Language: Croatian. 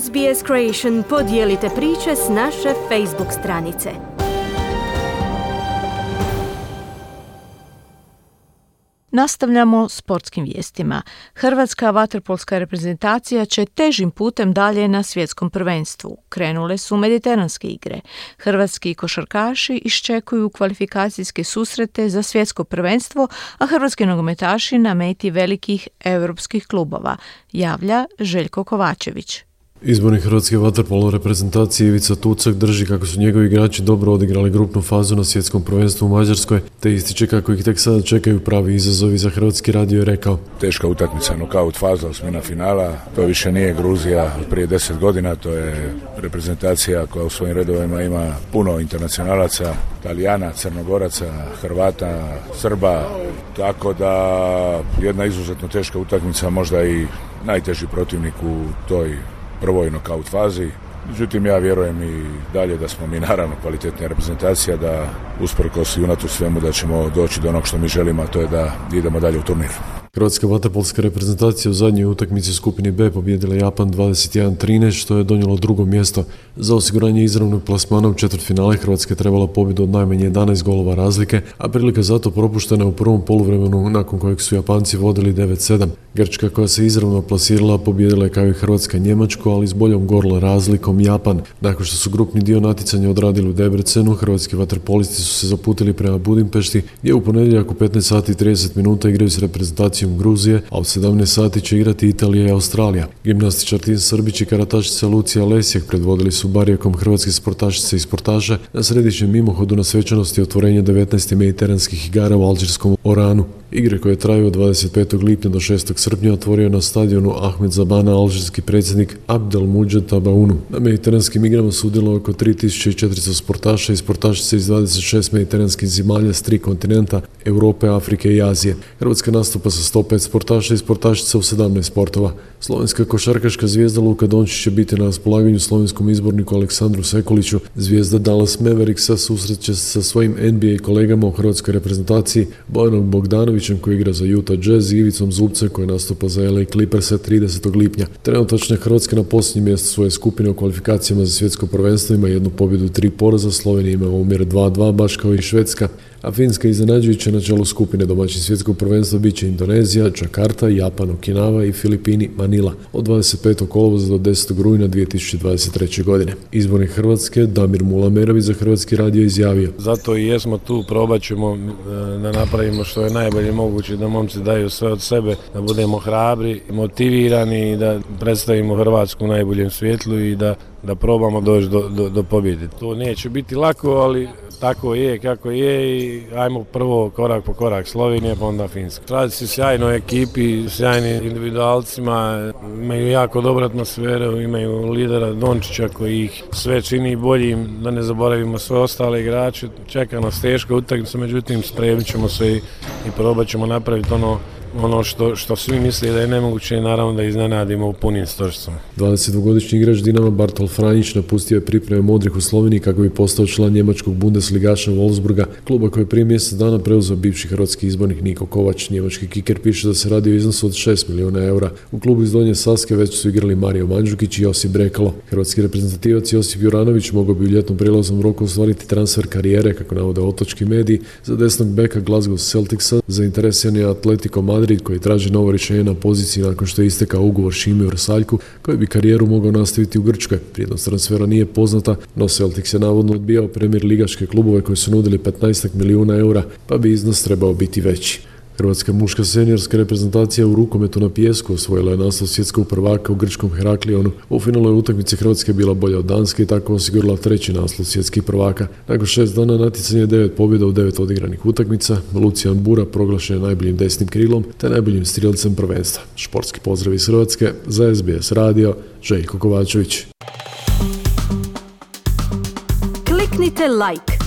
SBS Creation podijelite priče s naše Facebook stranice. Nastavljamo sportskim vijestima. Hrvatska vaterpolska reprezentacija će težim putem dalje na svjetskom prvenstvu. Krenule su mediteranske igre. Hrvatski košarkaši iščekuju kvalifikacijske susrete za svjetsko prvenstvo, a hrvatski nogometaši na meti velikih europskih klubova, javlja Željko Kovačević. Izborni hrvatske vaterpolo reprezentacije Ivica Tucak drži kako su njegovi igrači dobro odigrali grupnu fazu na svjetskom prvenstvu u Mađarskoj, te ističe kako ih tek sada čekaju pravi izazovi za hrvatski radio je rekao. Teška utakmica, nokaut faza, osmina finala, to više nije Gruzija prije deset godina, to je reprezentacija koja u svojim redovima ima puno internacionalaca, Italijana, Crnogoraca, Hrvata, Srba, tako da jedna izuzetno teška utakmica, možda i najteži protivnik u toj prvoj nokaut fazi. Međutim, ja vjerujem i dalje da smo mi naravno kvalitetna reprezentacija, da usprkos i unatu svemu da ćemo doći do onog što mi želimo, a to je da idemo dalje u turnir. Hrvatska vaterpolska reprezentacija u zadnjoj utakmici skupini B pobjedila Japan 21-13 što je donijelo drugo mjesto. Za osiguranje izravnog plasmana u četvrtfinale Hrvatska je trebala pobjedu od najmanje 11 golova razlike, a prilika zato propuštena u prvom poluvremenu nakon kojeg su Japanci vodili 9-7. Grčka koja se izravno plasirala pobjedila je kao i Hrvatska Njemačku, ali s boljom gorla razlikom Japan. Nakon što su grupni dio naticanja odradili u Debrecenu, hrvatski vaterpolisti su se zaputili prema Budimpešti, gdje u ponedjeljak u 15 sati i 30 minuta igraju s reprezentacijom Gruzije, a u 17 sati će igrati Italija i Australija. Gimnastičar Tin Srbić i karatačica Lucija Lesijek predvodili su barijakom hrvatske sportašice i sportaše na središnjem mimohodu na svečanosti otvorenja 19. mediteranskih igara u Alžirskom Oranu. Igre koje traju od 25. lipnja do 6. srpnja otvorio na stadionu Ahmed Zabana alžirski predsjednik Abdel Mujed Tabaunu. Na mediteranskim igrama sudjelo oko 3400 sportaša i sportašice iz 26 mediteranskih zemalja s tri kontinenta, Europe, Afrike i Azije. Hrvatska nastupa sa 105 sportaša i sportašica u 17 sportova. Slovenska košarkaška zvijezda Luka Dončić će biti na raspolaganju slovenskom izborniku Aleksandru Sekoliću. Zvijezda Dallas Mavericksa susreće sa svojim NBA kolegama u hrvatskoj reprezentaciji Bojanom Bogdanovićem koji igra za Utah Jazz i Ivicom Zubcem koji nastupa za LA Clippers 30. lipnja. Trenutačno je Hrvatska na posljednjem mjestu svoje skupine u kvalifikacijama za svjetsko prvenstvo ima jednu pobjedu tri poraza, Slovenija ima umjer 2-2 baš kao i Švedska a Finska iznenađujuće na čelu skupine domaćih svjetskog prvenstva bit će Indonezija, Čakarta, Japan, Okinawa i Filipini, Manila od 25. kolovoza do 10. rujna 2023. godine. Izbornik Hrvatske Damir Mulamerović za Hrvatski radio izjavio. Zato i jesmo tu, probat ćemo e, da napravimo što je najbolje moguće, da momci daju sve od sebe, da budemo hrabri, motivirani i da predstavimo Hrvatsku u najboljem svjetlu i da da probamo doći do, do, do pobjede. To neće biti lako, ali tako je kako je i ajmo prvo korak po korak Slovenija pa onda Finska. Radi se sjajnoj ekipi, sjajnim individualcima, imaju jako dobru atmosferu, imaju lidera Dončića koji ih sve čini boljim, da ne zaboravimo sve ostale igrače. Čeka nas teška utakmica, međutim spremit ćemo se i, i probat ćemo napraviti ono ono što, što svi misle da je nemoguće naravno da iznenadimo u punim stožicama. 22-godišnji igrač Dinama Bartol Franjić napustio je pripreme modrih u Sloveniji kako bi postao član njemačkog Bundesligaša Wolfsburga, kluba koji je prije mjesec dana preuzeo bivši hrvatski izbornik Niko Kovač. Njemački kiker piše da se radi o iznosu od 6 milijuna eura. U klubu iz Donje Saske već su igrali Mario Mandžukić i Josip Brekalo. Hrvatski reprezentativac Josip Juranović mogao bi u ljetnom prilaznom roku ostvariti transfer karijere, kako navode otočki mediji, za desnog beka Glasgow Celticsa, zainteresiran je Atletico Madrid koji traži novo rješenje na poziciji nakon što je istekao ugovor Šimi Vrsaljku koji bi karijeru mogao nastaviti u Grčkoj. Prijednost transfera nije poznata, no Celtics je navodno odbijao premijer ligaške klubove koji su nudili 15 milijuna eura, pa bi iznos trebao biti veći. Hrvatska muška seniorska reprezentacija u rukometu na pijesku osvojila je naslov svjetskog prvaka u grčkom Heraklionu. U finalnoj utakmici Hrvatske bila bolja od Danske i tako osigurala treći naslov svjetskih prvaka. Nakon šest dana natjecanje devet pobjeda u devet odigranih utakmica, Lucijan Bura proglašen je najboljim desnim krilom te najboljim strijelcem prvenstva. Športski pozdrav iz Hrvatske za SBS radio, Željko Kovačević. Kliknite like,